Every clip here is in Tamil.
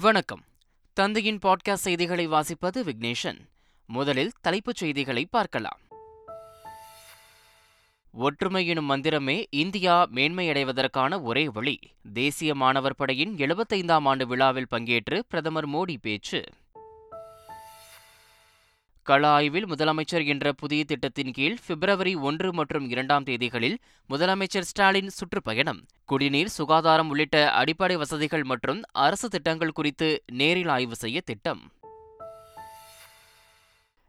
வணக்கம். தந்தையின் பாட்காஸ்ட் செய்திகளை வாசிப்பது விக்னேஷன். முதலில் தலைப்புச் செய்திகளை பார்க்கலாம். ஒற்றுமை எனும் மந்திரமே இந்தியா மேன்மையடைவதற்கான ஒரே வழி. தேசிய மாணவர் படையின் எழுபத்தைந்தாம் ஆண்டு விழாவில் பங்கேற்று பிரதமர் மோடி பேச்சு. கள ஆய்வில் முதலமைச்சர் என்ற புதிய திட்டத்தின் கீழ் பிப்ரவரி ஒன்று மற்றும் இரண்டாம் தேதிகளில் முதலமைச்சர் ஸ்டாலின் சுற்றுப்பயணம். குடிநீர் சுகாதாரம் உள்ளிட்ட அடிப்படை வசதிகள் மற்றும் அரசு திட்டங்கள் குறித்து நேரில் ஆய்வு செய்ய திட்டம்.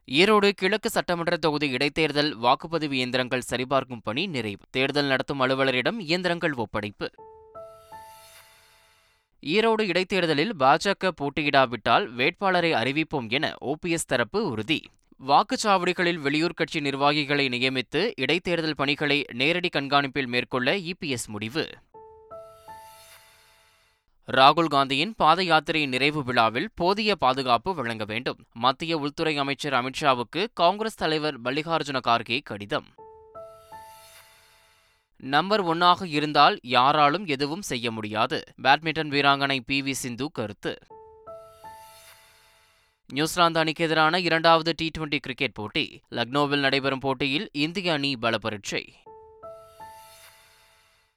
ஈரோடு கிழக்கு சட்டமன்ற தொகுதி இடைத்தேர்தல் வாக்குப்பதிவு இயந்திரங்கள் சரிபார்க்கும் பணி நிறைவு. தேர்தல் நடத்தும் அலுவலரிடம் இயந்திரங்கள் ஒப்படைப்பு. ஈரோடு இடைத்தேர்தலில் பாஜக போட்டியிடாவிட்டால் வேட்பாளரை அறிவிப்போம் என ஓபிஎஸ் தரப்பு உறுதி. வாக்குச்சாவடிகளில் வெளியூர் கட்சி நிர்வாகிகளை நியமித்து இடைத்தேர்தல் பணிகளை நேரடி கண்காணிப்பில் மேற்கொள்ள இபிஎஸ் முடிவு. ராகுல் காந்தியின் பாத யாத்திரை நிறைவு விழாவில் போதிய பாதுகாப்பு வழங்க வேண்டும். மத்திய உள்துறை அமைச்சர் அமித்ஷாவுக்கு காங்கிரஸ் தலைவர் மல்லிகார்ஜுன கார்கே கடிதம். நம்பர் ஒன்னாக இருந்தால் யாராலும் எதுவும் செய்ய முடியாது. பேட்மிண்டன் வீராங்கனை பி வி சிந்து கருத்து. நியூசிலாந்து அணிக்கு எதிரான இரண்டாவது டி டுவெண்டி கிரிக்கெட் போட்டி. லக்னோவில் நடைபெறும் போட்டியில் இந்திய அணி பலப்பரீட்சை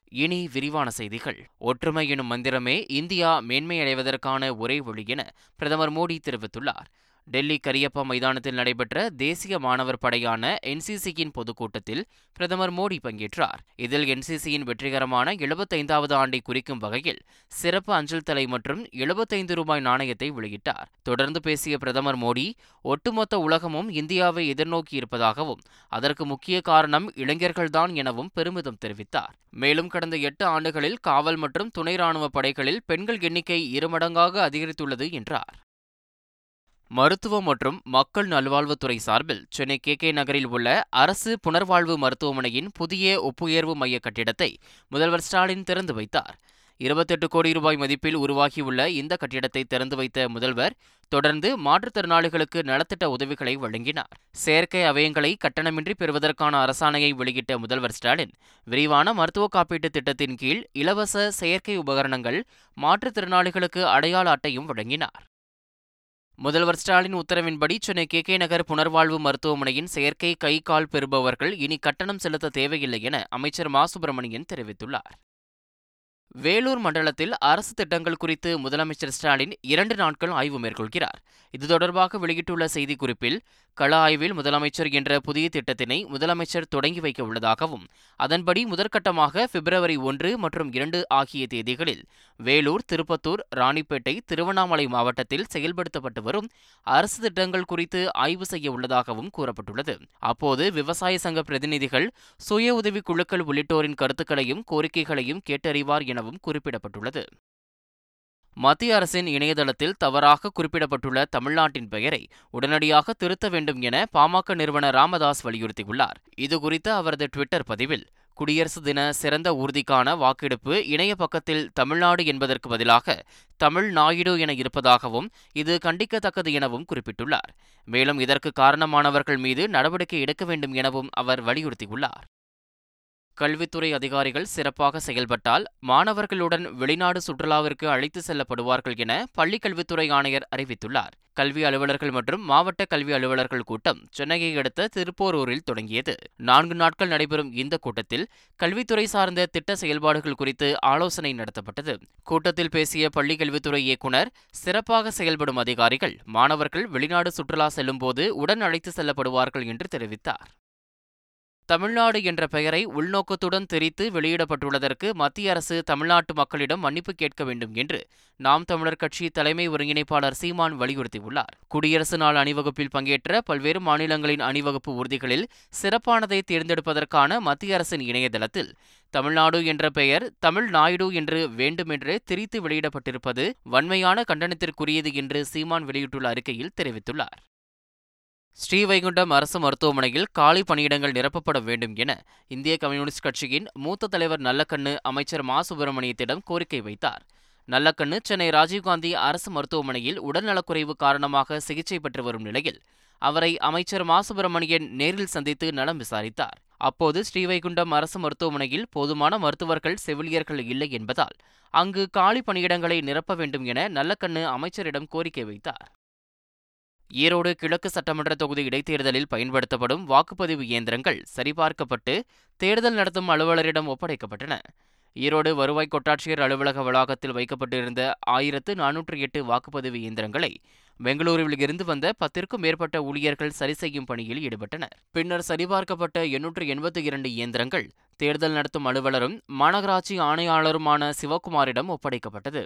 இனி விரிவான செய்திகள். ஒற்றுமை எனும் மந்திரமே இந்தியா மேன்மையடைவதற்கான ஒரே வழி என பிரதமர் மோடி தெரிவித்துள்ளார். டெல்லி கரியப்பா மைதானத்தில் நடைபெற்ற தேசிய மாணவர் படையான என்சிசியின் பொதுக்கூட்டத்தில் பிரதமர் மோடி பங்கேற்றார். இதில் என்சிசியின் வெற்றிகரமான எழுபத்தைந்தாவது ஆண்டை குறிக்கும் வகையில் சிறப்பு அஞ்சல் தலை மற்றும் எழுபத்தைந்து ரூபாய் நாணயத்தை வெளியிட்டார். தொடர்ந்து பேசிய பிரதமர் மோடி ஒட்டுமொத்த உலகமும் இந்தியாவை எதிர்நோக்கி இருப்பதாகவும் அதற்கு முக்கிய காரணம் இளைஞர்கள்தான் எனவும் பெருமிதம் தெரிவித்தார். மேலும் கடந்த எட்டு ஆண்டுகளில் காவல் மற்றும் துணை ராணுவ படைகளில் பெண்கள் எண்ணிக்கை இருமடங்காக அதிகரித்துள்ளது என்றார். மருத்துவம் மற்றும் மக்கள் நல்வாழ்வுத்துறை சார்பில் சென்னை கே கே நகரில் உள்ள அரசு புனர்வாழ்வு மருத்துவமனையின் புதிய ஒப்புயர்வு மைய கட்டிடத்தை முதல்வர் ஸ்டாலின் திறந்து வைத்தார். இருபத்தெட்டு கோடி ரூபாய் மதிப்பில் உருவாகியுள்ள இந்த கட்டிடத்தை திறந்து வைத்த முதல்வர் தொடர்ந்து மாற்றுத்திறனாளிகளுக்கு நலத்திட்ட உதவிகளை வழங்கினார். செயற்கை அவயங்களை கட்டணமின்றி பெறுவதற்கான அரசாணையை வெளியிட்ட முதல்வர் ஸ்டாலின் விரிவான மருத்துவ காப்பீட்டு திட்டத்தின் கீழ் இலவச செயற்கை உபகரணங்கள் மாற்றுத்திறனாளிகளுக்கு அடையாள அட்டையும் வழங்கினார். முதல்வர் ஸ்டாலின் உத்தரவின்படி சென்னை கே கே நகர் புனர்வாழ்வு மருத்துவமனையின் செயற்கை கை கால் பெறுபவர்கள் இனி கட்டணம் செலுத்த தேவையில்லை என அமைச்சர் மா. சுப்பிரமணியன் தெரிவித்துள்ளார். வேலூர் மண்டலத்தில் அரசு திட்டங்கள் குறித்து முதலமைச்சர் ஸ்டாலின் இரண்டு நாட்கள் ஆய்வு மேற்கொள்கிறார். இது தொடர்பாக வெளியிட்டுள்ள செய்திக்குறிப்பில் கள ஆய்வில் முதலமைச்சர் என்ற புதிய திட்டத்தினை முதலமைச்சர் தொடங்கி வைக்க உள்ளதாகவும் அதன்படி முதற்கட்டமாக பிப்ரவரி ஒன்று மற்றும் இரண்டு ஆகிய தேதிகளில் வேலூர் திருப்பத்தூர் ராணிப்பேட்டை திருவண்ணாமலை மாவட்டத்தில் செயல்படுத்தப்பட்டு வரும் அரசு திட்டங்கள் குறித்து ஆய்வு செய்ய உள்ளதாகவும் கூறப்பட்டுள்ளது. அப்போது விவசாய சங்க பிரதிநிதிகள் சுய உதவிக் குழுக்கள் உள்ளிட்டோரின் கருத்துக்களையும் கோரிக்கைகளையும் கேட்டறிவார் எனவும் குறிப்பிடப்பட்டுள்ளது. மத்திய அரசின் இணையதளத்தில் தவறாக குறிப்பிடப்பட்டுள்ள தமிழ்நாட்டின் பெயரை உடனடியாக திருத்த வேண்டும் என பாமக நிறுவனர் ராமதாஸ் வலியுறுத்தியுள்ளார். இதுகுறித்து அவரது டுவிட்டர் பதிவில் குடியரசு தின சிறந்த ஊர்திக்கான வாக்கெடுப்பு இணைய பக்கத்தில் தமிழ்நாடு என்பதற்கு பதிலாக தமிழ் நாயுடு என இருப்பதாகவும் இது கண்டிக்கத்தக்கது எனவும் குறிப்பிட்டுள்ளார். மேலும் இதற்கு காரணமானவர்கள் மீது நடவடிக்கை எடுக்க வேண்டும் எனவும் அவர் வலியுறுத்தியுள்ளார். கல்வித்துறை அதிகாரிகள் சிறப்பாக செயல்பட்டால் மாணவர்களுடன் வெளிநாடு சுற்றுலாவிற்கு அழைத்து செல்லப்படுவார்கள் என பள்ளிக் கல்வித்துறை ஆணையர் அறிவித்துள்ளார். கல்வி அலுவலர்கள் மற்றும் மாவட்ட கல்வி அலுவலர்கள் கூட்டம் சென்னையை அடுத்த திருப்போரூரில் தொடங்கியது. நான்கு நாட்கள் நடைபெறும் இந்த கூட்டத்தில் கல்வித்துறை சார்ந்த திட்ட செயல்பாடுகள் குறித்து ஆலோசனை நடத்தப்பட்டது. கூட்டத்தில் பேசிய பள்ளிக் கல்வித்துறை இயக்குநர் சிறப்பாக செயல்படும் அதிகாரிகள் மாணவர்கள் வெளிநாடு சுற்றுலா செல்லும்போது உடன் அழைத்து செல்லப்படுவார்கள் என்று தெரிவித்தார். தமிழ்நாடு என்ற பெயரை உள்நோக்கத்துடன் தெரித்து வெளியிடப்பட்டுள்ளதற்கு மத்திய அரசு தமிழ்நாட்டு மக்களிடம் மன்னிப்பு கேட்க வேண்டும் என்று நாம் தமிழர் கட்சி தலைமை ஒருங்கிணைப்பாளர் சீமான் வலியுறுத்தியுள்ளார். குடியரசு நாள் அணிவகுப்பில் பங்கேற்ற பல்வேறு மாநிலங்களின் அணிவகுப்பு ஊர்திகளில் சிறப்பானதை தேர்ந்தெடுப்பதற்கான மத்திய அரசின் இணையதளத்தில் தமிழ்நாடு என்ற பெயர் தமிழ் நாயுடு என்று வேண்டுமென்றே திரித்து வெளியிடப்பட்டிருப்பது வன்மையான கண்டனத்திற்குரியது என்று சீமான் வெளியிட்டுள்ள அறிக்கையில் தெரிவித்துள்ளார். ஸ்ரீவைகுண்டம் அரசு மருத்துவமனையில் காலி பணியிடங்கள் நிரப்பப்பட வேண்டும் என இந்திய கம்யூனிஸ்ட் கட்சியின் மூத்த தலைவர் நல்லக்கண்ணு அமைச்சர் மா. சுப்பிரமணியத்திடம் கோரிக்கை வைத்தார். நல்லக்கண்ணு சென்னை ராஜீவ்காந்தி அரசு மருத்துவமனையில் உடல்நலக்குறைவு காரணமாக சிகிச்சை பெற்று வரும் நிலையில் அவரை அமைச்சர் மா. சுப்பிரமணியன் நேரில் சந்தித்து நலம் விசாரித்தார். அப்போது ஸ்ரீவைகுண்டம் அரசு மருத்துவமனையில் போதுமான மருத்துவர்கள் செவிலியர்கள் இல்லை என்பதால் அங்கு காலி பணியிடங்களை நிரப்ப வேண்டும் என நல்லக்கண்ணு அமைச்சரிடம் கோரிக்கை வைத்தார். ஈரோடு கிழக்கு சட்டமன்ற தொகுதி இடைத்தேர்தலில் பயன்படுத்தப்படும் வாக்குப்பதிவு இயந்திரங்கள் சரிபார்க்கப்பட்டு தேர்தல் நடத்தும் அலுவலரிடம் ஒப்படைக்கப்பட்டன. ஈரோடு வருவாய் கொட்டாட்சியர் அலுவலக வளாகத்தில் வைக்கப்பட்டிருந்த ஆயிரத்து நானூற்று எட்டு வாக்குப்பதிவு இயந்திரங்களை பெங்களூருவில் இருந்து வந்த பத்திற்கும் மேற்பட்ட ஊழியர்கள் சரி செய்யும் பணியில் ஈடுபட்டனர். பின்னர் சரிபார்க்கப்பட்ட எண்ணூற்று எண்பத்தி இரண்டு இயந்திரங்கள் தேர்தல் நடத்தும் அலுவலரும் மாநகராட்சி ஆணையாளருமான சிவக்குமாரிடம் ஒப்படைக்கப்பட்டது.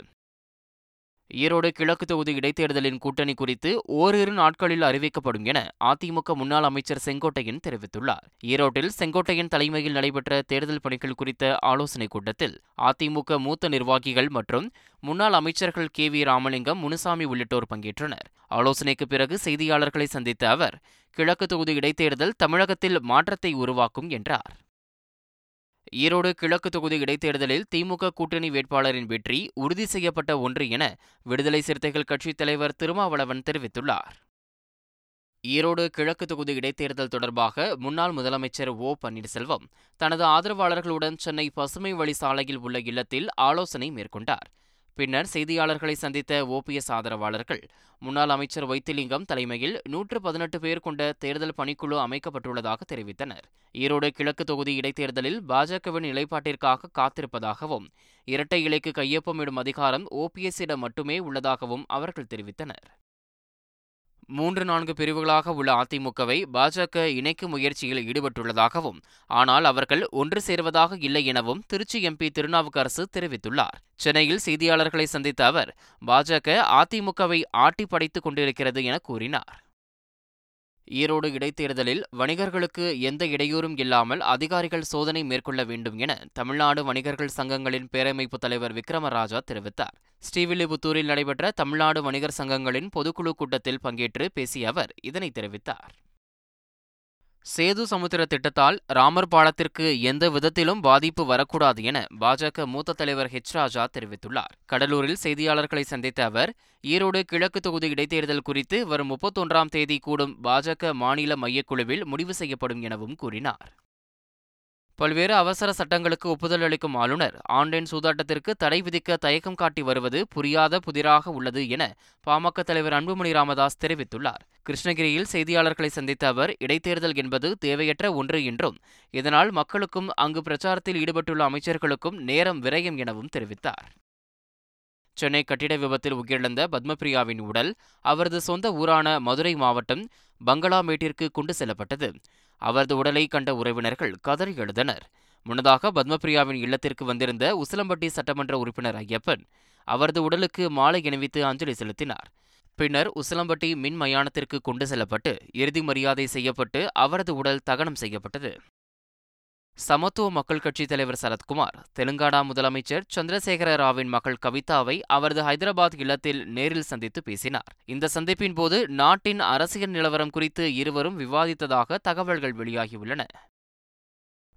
ஈரோடு கிழக்கு தொகுதி இடைத்தேர்தலின் கூட்டணி குறித்து ஓரிரு நாட்களில் அறிவிக்கப்படும் என அதிமுக முன்னாள் அமைச்சர் செங்கோட்டையன் தெரிவித்துள்ளார். ஈரோட்டில் செங்கோட்டையன் தலைமையில் நடைபெற்ற தேர்தல் பணிகள் குறித்த ஆலோசனைக் கூட்டத்தில் அதிமுக மூத்த நிர்வாகிகள் மற்றும் முன்னாள் அமைச்சர்கள் கே வி ராமலிங்கம் முனுசாமி உள்ளிட்டோர் பங்கேற்றனர். ஆலோசனைக்கு பிறகு செய்தியாளர்களை சந்தித்த அவர் கிழக்கு தொகுதி இடைத்தேர்தல் தமிழகத்தில் மாற்றத்தை உருவாக்கும் என்றார். ஈரோடு கிழக்கு தொகுதி இடைத்தேர்தலில் திமுக கூட்டணி வேட்பாளரின் வெற்றி உறுதி செய்யப்பட்ட ஒன்று என விடுதலை சிறுத்தைகள் கட்சித் தலைவர் திருமாவளவன் தெரிவித்துள்ளார். ஈரோடு கிழக்கு தொகுதி இடைத்தேர்தல் தொடர்பாக முன்னாள் முதலமைச்சர் ஓ பன்னீர்செல்வம் தனது ஆதரவாளர்களுடன் சென்னை பசுமை வழி சாலையில் உள்ள இல்லத்தில் ஆலோசனை மேற்கொண்டார். பின்னர் செய்தியாளர்களை சந்தித்த ஓபிஎஸ் ஆதரவாளர்கள் முன்னாள் அமைச்சர் வைத்திலிங்கம் தலைமையில் நூற்று பதினெட்டு பேர் கொண்ட தேர்தல் பணிக்குழு அமைக்கப்பட்டுள்ளதாக தெரிவித்தனர். ஈரோடு கிழக்கு தொகுதி இடைத்தேர்தலில் பாஜகவின் நிலைப்பாட்டிற்காக காத்திருப்பதாகவும் இரட்டை இலைக்கு கையொப்பமிடும் அதிகாரம் ஓபிஎஸ்ஸிடம் மட்டுமே உள்ளதாகவும் அவர்கள் தெரிவித்தனர். மூன்று நான்கு பிரிவுகளாக உள்ள அதிமுகவை பாஜக இணைக்கும் முயற்சியில் ஈடுபட்டுள்ளதாகவும் ஆனால் அவர்கள் ஒன்று சேர்வதாக இல்லை எனவும் திருச்சி எம்பி திருநாவுக்கரசு தெரிவித்துள்ளார். சென்னையில் செய்தியாளர்களை சந்தித்த அவர் பாஜக அதிமுகவை ஆட்டி படைத்துக் கொண்டிருக்கிறது என கூறினார். ஈரோடு இடைத்தேர்தலில் வணிகர்களுக்கு எந்த இடையூறும் இல்லாமல் அதிகாரிகள் சோதனை மேற்கொள்ள வேண்டும் என தமிழ்நாடு வணிகர்கள் சங்கங்களின் பேரமைப்பு தலைவர் விக்ரமராஜா தெரிவித்தார். ஸ்ரீவில்லிபுத்தூரில் நடைபெற்ற தமிழ்நாடு வணிகர் சங்கங்களின் பொதுக்குழு கூட்டத்தில் பங்கேற்று பேசிய அவர் இதனை தெரிவித்தார். சேது சமுத்திர திட்டத்தால் ராமர் பாலத்திற்கு எந்த விதத்திலும் பாதிப்பு வரக்கூடாது என பாஜக மூத்த தலைவர் ஹெச் ராஜா தெரிவித்துள்ளார். கடலூரில் செய்தியாளர்களை சந்தித்த அவர் ஈரோடு கிழக்கு தொகுதி இடைத்தேர்தல் குறித்து வரும் முப்பத்தொன்றாம் தேதி கூடும் பாஜக மாநில மையக்குழுவில் முடிவு செய்யப்படும் எனவும் கூறினார். பல்வேறு அவசர சட்டங்களுக்கு ஒப்புதல் அளிக்கும் ஆளுநர் ஆன்லைன் சூதாட்டத்திற்கு தடை விதிக்க தயக்கம் காட்டி வருவது புரியாத புதிராக உள்ளது என பாமக தலைவர் அன்புமணி ராமதாஸ் தெரிவித்துள்ளார். கிருஷ்ணகிரியில் செய்தியாளர்களை சந்தித்த அவர் இடைத்தேர்தல் என்பது தேவையற்ற ஒன்று என்றும் இதனால் மக்களுக்கும் அங்கு பிரச்சாரத்தில் ஈடுபட்டுள்ள அமைச்சர்களுக்கும் நேரம் விரயம் எனவும் தெரிவித்தார். சென்னை கட்டிட விபத்தில் உயிரிழந்த பத்மபிரியாவின் உடல் அவரது சொந்த ஊரான மதுரை மாவட்டம் பங்களாமேட்டிற்கு கொண்டு செல்லப்பட்டது. அவரது உடலை கண்ட உறவினர்கள் கதறி எழுதனர் முன்னதாக பத்மபிரியாவின் இல்லத்திற்கு வந்திருந்த உசிலம்பட்டி சட்டமன்ற உறுப்பினர் ஐயப்பன் அவரது உடலுக்கு மாலை அணிவித்து அஞ்சலி செலுத்தினார். பின்னர் உசிலம்பட்டி மின் மயானத்திற்கு கொண்டு செல்லப்பட்டு இறுதி மரியாதை செய்யப்பட்டு அவரது உடல் தகனம் செய்யப்பட்டது. சமத்துவ மக்கள் கட்சி தலைவர் சரத்குமார் தெலுங்கானா முதலமைச்சர் சந்திரசேகர ராவின் மகள் கவிதாவை அவரது ஹைதராபாத் இல்லத்தில் நேரில் சந்தித்து பேசினார். இந்த சந்திப்பின் போது நாட்டின் அரசியல் நிலவரம் குறித்து இருவரும் விவாதித்ததாக தகவல்கள் வெளியாகியுள்ளன.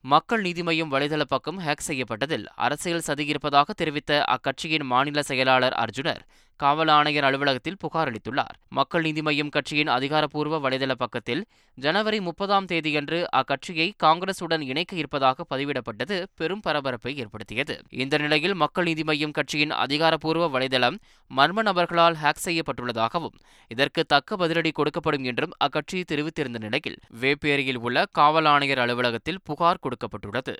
மக்கள் நீதி மய்யம் வலைதள பக்கம் ஹேக் செய்யப்பட்டதில் அரசியல் சதி இருப்பதாக தெரிவித்த அக்கட்சியின் மாநில செயலாளர் அர்ஜுனர் காவல் ஆணையர் அலுவலகத்தில் புகார் அளித்துள்ளார். மக்கள் நீதி மய்யம் கட்சியின் அதிகாரப்பூர்வ வலைதள பக்கத்தில் ஜனவரி முப்பதாம் தேதியன்று அக்கட்சியை காங்கிரசுடன் இணைக்க இருப்பதாக பதிவிடப்பட்டது பெரும் பரபரப்பை ஏற்படுத்தியது. இந்த நிலையில் மக்கள் நீதி மய்யம் கட்சியின் அதிகாரப்பூர்வ வலைதளம் மர்ம நபர்களால் ஹேக் செய்யப்பட்டுள்ளதாகவும் இதற்கு தக்க பதிலடி கொடுக்கப்படும் என்றும் அக்கட்சி தெரிவித்திருந்த நிலையில் வேப்பேரியில் உள்ள காவல் ஆணையர் அலுவலகத்தில் புகார் கொடுக்கப்பட்டுள்ளது.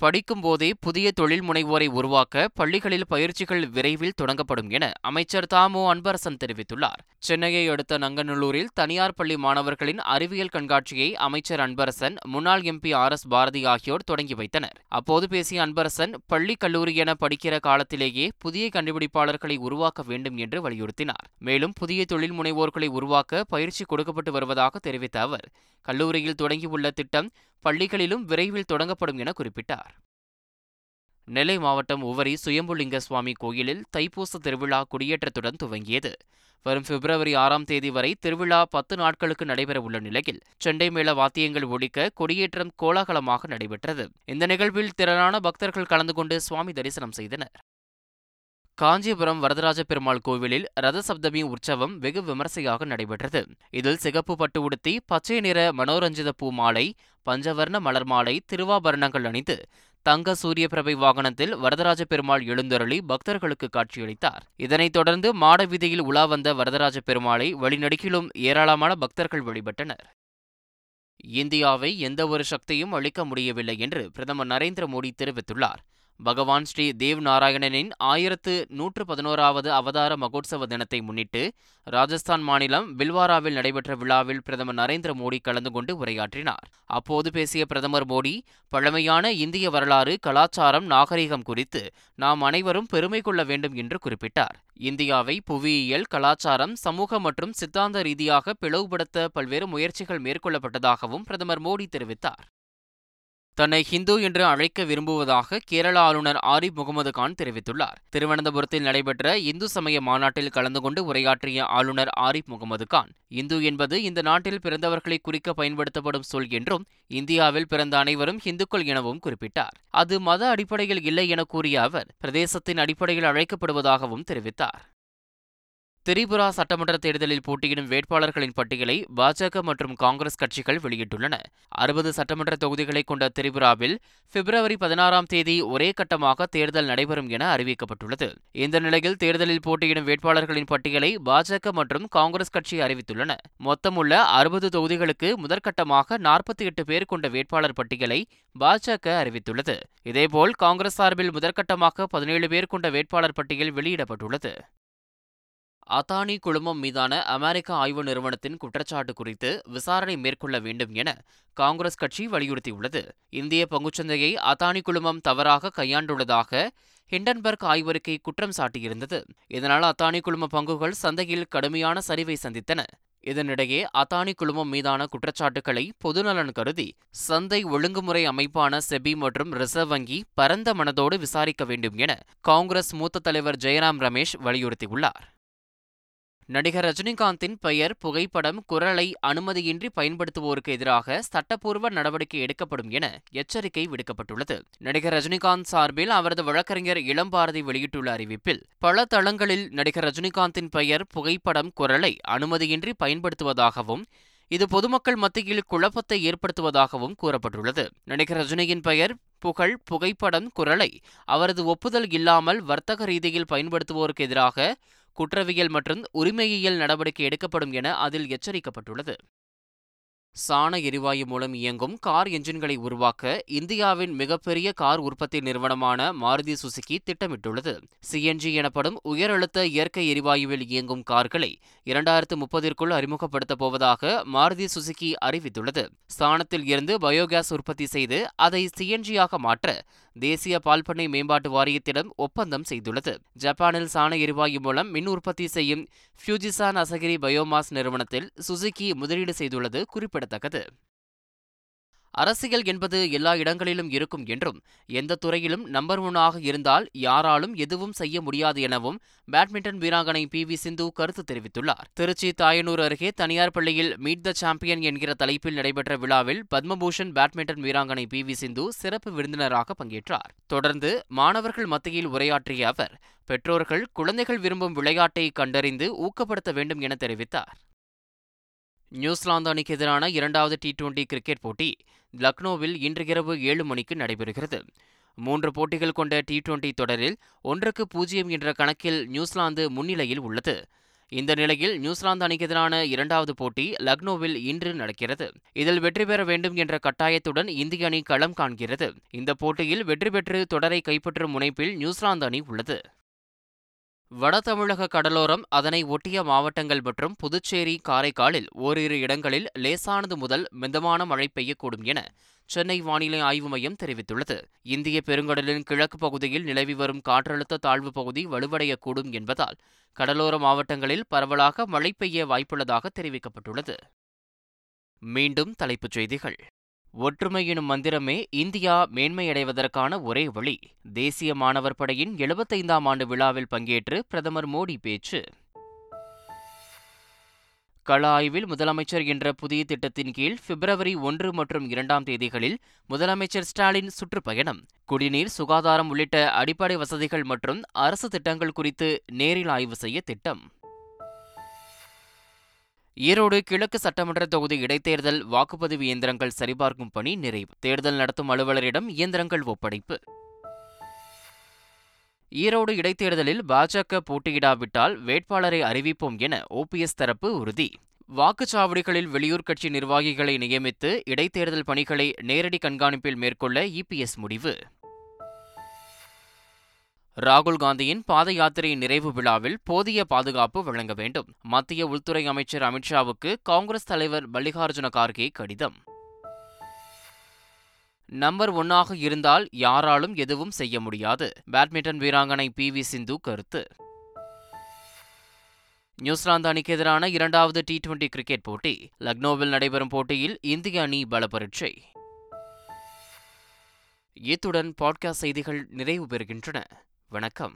படிக்கும் போதே புதிய தொழில் முனைவோரை உருவாக்க பள்ளிகளில் பயிற்சிகள் விரைவில் தொடங்கப்படும் என அமைச்சர் தாமு அன்பரசன் தெரிவித்துள்ளார். சென்னையை அடுத்த நங்கநல்லூரில் தனியார் பள்ளி மாணவர்களின் அறிவியல் கண்காட்சியை அமைச்சர் அன்பரசன் முன்னாள் எம்பி ஆர். எஸ். பாரதி ஆகியோர் தொடங்கி வைத்தனர். அப்போது பேசிய அன்பரசன் பள்ளி கல்லூரி என படிக்கிற காலத்திலேயே புதிய கண்டுபிடிப்பாளர்களை உருவாக்க வேண்டும் என்று வலியுறுத்தினார். மேலும் புதிய தொழில் முனைவோர்களை உருவாக்க பயிற்சி கொடுக்கப்பட்டு வருவதாக தெரிவித்த அவர் கல்லூரியில் தொடங்கியுள்ள திட்டம் பள்ளிகளிலும் விரைவில் தொடங்கப்படும் என குறிப்பிட்டார். நெல்லை மாவட்டம் உவரி சுயம்புலிங்க சுவாமி கோயிலில் தைப்பூச திருவிழா கொடியேற்றத்துடன் துவங்கியது. வரும் பிப்ரவரி ஆறாம் தேதி வரை திருவிழா பத்து நாட்களுக்கு நடைபெறவுள்ள நிலையில் செண்டை மேள வாத்தியங்கள் ஒழிக்க கொடியேற்றம் கோலாகலமாக நடைபெற்றது. இந்த நிகழ்வில் திரளான பக்தர்கள் கலந்து கொண்டு சுவாமி தரிசனம் செய்தனர். காஞ்சிபுரம் வரதராஜ பெருமாள் கோவிலில் ரத சப்தமி உற்சவம் வெகு விமர்சையாக நடைபெற்றது. இதில் சிகப்பு பட்டு உடுத்தி பச்சை நிற மனோரஞ்சித பூ மாலை பஞ்சவர்ண மலர் மாலை திருவாபரணங்கள் அணிந்து தங்க சூரிய பிரபை வாகனத்தில் வரதராஜ பெருமாள் எழுந்தருளி பக்தர்களுக்கு காட்சியளித்தார். இதனைத் தொடர்ந்து மாட வீதியில் உலா வந்த வரதராஜ பெருமாளை வழிநடுக்கிலும் ஏராளமான பக்தர்கள் வழிபட்டனர். இந்தியாவை எந்தவொரு சக்தியும் அளிக்க முடியவில்லை என்று பிரதமர் நரேந்திர மோடி தெரிவித்துள்ளார். பகவான் ஸ்ரீ தேவ் நாராயணனின் ஆயிரத்து நூற்று பதினோராவது அவதார மகோத்சவ தினத்தை முன்னிட்டு ராஜஸ்தான் மாநிலம் பில்வாராவில் நடைபெற்ற விழாவில் பிரதமர் நரேந்திர மோடி கலந்து கொண்டு உரையாற்றினார். அப்போது பேசிய பிரதமர் மோடி பழமையான இந்திய வரலாறு கலாச்சாரம் நாகரிகம் குறித்து நாம் அனைவரும் பெருமை கொள்ள வேண்டும் என்று குறிப்பிட்டார். இந்தியாவை புவியியல் கலாச்சாரம் சமூக மற்றும் சித்தாந்த ரீதியாக பிளவுபடுத்த பல்வேறு முயற்சிகள் மேற்கொள்ளப்பட்டதாகவும் பிரதமர் மோடி தெரிவித்தார். தன்னை ஹிந்து என்று அழைக்க விரும்புவதாக கேரள ஆளுநர் ஆரிப் முகமது கான் தெரிவித்துள்ளார். திருவனந்தபுரத்தில் நடைபெற்ற இந்து சமய மாநாட்டில் கலந்து கொண்டு உரையாற்றிய ஆளுநர் ஆரிப் முகமது கான் இந்து என்பது இந்த நாட்டில் பிறந்தவர்களை குறிக்க பயன்படுத்தப்படும் சொல் என்றும் இந்தியாவில் பிறந்த அனைவரும் இந்துக்கள் எனவும் குறிப்பிட்டார். அது மத அடிப்படையில் இல்லை என கூறிய அவர் பிரதேசத்தின் அடிப்படையில் அழைக்கப்படுவதாகவும் தெரிவித்தார். திரிபுரா சட்டமன்ற தேர்தலில் போட்டியிடும் வேட்பாளர்களின் பட்டியலை பாஜக மற்றும் காங்கிரஸ் கட்சிகள் வெளியிட்டுள்ளன. அறுபது சட்டமன்ற தொகுதிகளை கொண்ட திரிபுராவில் பிப்ரவரி பதினாறாம் தேதி ஒரே கட்டமாக தேர்தல் நடைபெறும் என அறிவிக்கப்பட்டுள்ளது. இந்த நிலையில் தேர்தலில் போட்டியிடும் வேட்பாளர்களின் பட்டியலை பாஜக மற்றும் காங்கிரஸ் கட்சி அறிவித்துள்ளன. மொத்தமுள்ள அறுபது தொகுதிகளுக்கு முதற்கட்டமாக நாற்பத்தி எட்டு பேர் கொண்ட வேட்பாளர் பட்டியலை பாஜக அறிவித்துள்ளது. இதேபோல் காங்கிரஸ் சார்பில் முதற்கட்டமாக பதினேழு பேர் கொண்ட வேட்பாளர் பட்டியல் வெளியிடப்பட்டுள்ளது. அதானி குழுமம் மீதான அமெரிக்க ஆய்வு நிறுவனத்தின் குற்றச்சாட்டு குறித்து விசாரணை மேற்கொள்ள வேண்டும் என காங்கிரஸ் கட்சி வலியுறுத்தியுள்ளது. இந்திய பங்குச்சந்தையை அதானி குழுமம் தவறாக கையாண்டுள்ளதாக ஹிண்டன்பர்க் ஆய்வறிக்கை குற்றம் சாட்டியிருந்தது. இதனால் அத்தானி குழும பங்குகள் சந்தையில் கடுமையான சரிவை சந்தித்தன. இதனிடையே அத்தானி குழுமம் மீதான குற்றச்சாட்டுகளை பொதுநலன் கருதி சந்தை ஒழுங்குமுறை அமைப்பான செபி மற்றும் ரிசர்வ் வங்கி பரந்த மனதோடு விசாரிக்க வேண்டும் என காங்கிரஸ் மூத்த தலைவர் ஜெயராம் ரமேஷ் வலியுறுத்தியுள்ளார். நடிகர் ரஜினிகாந்தின் பெயர் புகைப்படம் குரலை அனுமதியின்றி பயன்படுத்துவோருக்கு எதிராக சட்டப்பூர்வ நடவடிக்கை எடுக்கப்படும் என எச்சரிக்கை விடுக்கப்பட்டுள்ளது. நடிகர் ரஜினிகாந்த் சார்பில் அவரது வழக்கறிஞர் இளம்பாரதி வெளியிட்டுள்ள அறிவிப்பில் பல தளங்களில் நடிகர் ரஜினிகாந்தின் பெயர் புகைப்படம் குரலை அனுமதியின்றி பயன்படுத்துவதாகவும் இது பொதுமக்கள் மத்தியில் குழப்பத்தை ஏற்படுத்துவதாகவும் கூறப்பட்டுள்ளது. நடிகர் ரஜினியின் பெயர் புகழ் புகைப்படம் குரலை அவரது ஒப்புதல் இல்லாமல் வர்த்தக ரீதியில் பயன்படுத்துவோருக்கு எதிராக குற்றவியல் மற்றும் உரிமையியல் நடவடிக்கை எடுக்கப்படும் என அதில் எச்சரிக்கப்பட்டுள்ளது. சாண எரிவாயு மூலம் இயங்கும் கார் என்ஜின்களை உருவாக்க இந்தியாவின் மிகப்பெரிய கார் உற்பத்தி நிறுவனமான மாருதி சுசுகி திட்டமிட்டுள்ளது. சிஎன்ஜி எனப்படும் உயர் அழுத்த இயற்கை எரிவாயுவில் இயங்கும் கார்களை இரண்டாயிரத்து முப்பதிற்குள் அறிமுகப்படுத்தப் போவதாக மாருதி சுசுகி அறிவித்துள்ளது. சாணத்தில் இருந்து பயோகேஸ் உற்பத்தி செய்து அதை சிஎன்ஜியாக மாற்ற தேசிய பால்பண்ணை மேம்பாட்டு வாரியத்திடம் ஒப்பந்தம் செய்துள்ளது. ஜப்பானில் சாண எரிவாயு மூலம் மின் உற்பத்தி செய்யும் ஃபியூஜிசான் அசகிரி பயோமாஸ் நிறுவனத்தில் சுசுகி முதலீடு செய்துள்ளது குறிப்பிடத்தக்கது. அரசியல் என்பது எல்லா இடங்களிலும் இருக்கும் என்றும் எந்த துறையிலும் நம்பர் ஒன்னாக இருந்தால் யாராலும் எதுவும் செய்ய முடியாது எனவும் பேட்மிண்டன் வீராங்கனை பி. வி. சிந்து கருத்து தெரிவித்துள்ளார். திருச்சி தாயனூர் அருகே தனியார் பள்ளியில் மீட் த சாம்பியன் என்கிற தலைப்பில் நடைபெற்ற விழாவில் பத்மபூஷன் பேட்மிண்டன் வீராங்கனை பி. வி. சிந்து சிறப்பு விருந்தினராக பங்கேற்றார். தொடர்ந்து மாணவர்கள் மத்தியில் உரையாற்றிய அவர் பெற்றோர்கள் குழந்தைகள் விரும்பும் விளையாட்டை கண்டறிந்து ஊக்கப்படுத்த வேண்டும் என தெரிவித்தார். நியூசிலாந்து அணிக்கு எதிரான இரண்டாவது டி டுவெண்டி கிரிக்கெட் போட்டி லக்னோவில் இன்று இரவு ஏழு மணிக்கு நடைபெறுகிறது. மூன்று போட்டிகள் கொண்ட டி டுவெண்டி தொடரில் ஒன்றுக்கு பூஜ்ஜியம் என்ற கணக்கில் நியூசிலாந்து முன்னிலையில் உள்ளது. இந்த நிலையில் நியூசிலாந்து அணிக்கு எதிரான இரண்டாவது போட்டி லக்னோவில் இன்று நடக்கிறது. இதில் வெற்றி பெற வேண்டும் என்ற கட்டாயத்துடன் இந்திய அணி களம் காண்கிறது. இந்த போட்டியில் வெற்றி பெற்று தொடரை கைப்பற்றும் முனைப்பில் நியூசிலாந்து அணி உள்ளது. வட தமிழக கடலோரம் அதனை ஒட்டிய மாவட்டங்கள் மற்றும் புதுச்சேரி காரைக்காலில் ஓரிரு இடங்களில் லேசானது முதல் மிதமான மழை பெய்யக்கூடும் என சென்னை வானிலை ஆய்வு மையம் தெரிவித்துள்ளது. இந்திய பெருங்கடலின் கிழக்கு பகுதியில் நிலவி வரும் காற்றழுத்த தாழ்வு பகுதி வலுவடையக்கூடும் என்பதால் கடலோர மாவட்டங்களில் பரவலாக மழை பெய்ய வாய்ப்புள்ளதாக தெரிவிக்கப்பட்டுள்ளது. மீண்டும் தலைப்புச் செய்திகள். ஒற்றுமை எனும் மந்திரமே இந்தியா மேன்மையடைவதற்கான ஒரே வழி. தேசிய மாணவர் படையின் எழுபத்தைந்தாம் ஆண்டு விழாவில் பங்கேற்று பிரதமர் மோடி பேச்சு. கள ஆய்வில் முதலமைச்சர் என்ற புதிய திட்டத்தின் கீழ் பிப்ரவரி ஒன்று மற்றும் இரண்டாம் தேதிகளில் முதலமைச்சர் ஸ்டாலின் சுற்றுப்பயணம். குடிநீர் சுகாதாரம் உள்ளிட்ட அடிப்படை வசதிகள் மற்றும் அரசு திட்டங்கள் குறித்து நேரில் ஆய்வு செய்ய திட்டம். ஈரோடு கிழக்கு சட்டமன்ற தொகுதி இடைத்தேர்தல் வாக்குப்பதிவு இயந்திரங்கள் சரிபார்க்கும் பணி நிறைவு. தேர்தல் நடத்தும் அலுவலரிடம் இயந்திரங்கள் ஒப்படைப்பு. ஈரோடு இடைத்தேர்தலில் பாஜக போட்டியிடாவிட்டால் வேட்பாளரை அறிவிப்போம் என ஓபிஎஸ் தரப்பு உறுதி. வாக்குச்சாவடிகளில் வெளியூர் கட்சி நிர்வாகிகளை நியமித்து இடைத்தேர்தல் பணிகளை நேரடி கண்காணிப்பில் மேற்கொள்ள இபிஎஸ் முடிவு. ராகுல் காந்தியின் பாத யாத்திரை நிறைவு விழாவில் போதிய பாதுகாப்பு வழங்க வேண்டும். மத்திய உள்துறை அமைச்சர் அமித்ஷாவுக்கு காங்கிரஸ் தலைவர் மல்லிகார்ஜுன கார்கே கடிதம். நம்பர் ஒன்னாக இருந்தால் யாராலும் எதுவும் செய்ய முடியாது. பேட்மிண்டன் வீராங்கனை பி வி சிந்து கருத்து. நியூசிலாந்து அணிக்கு எதிரான இரண்டாவது டி டுவெண்டி கிரிக்கெட் போட்டி. லக்னோவில் நடைபெறும் போட்டியில் இந்திய அணி பலப்பரீட்சை இத்துடன் பாட்காஸ்ட் செய்திகள் நிறைவு பெறுகின்றன. வணக்கம்.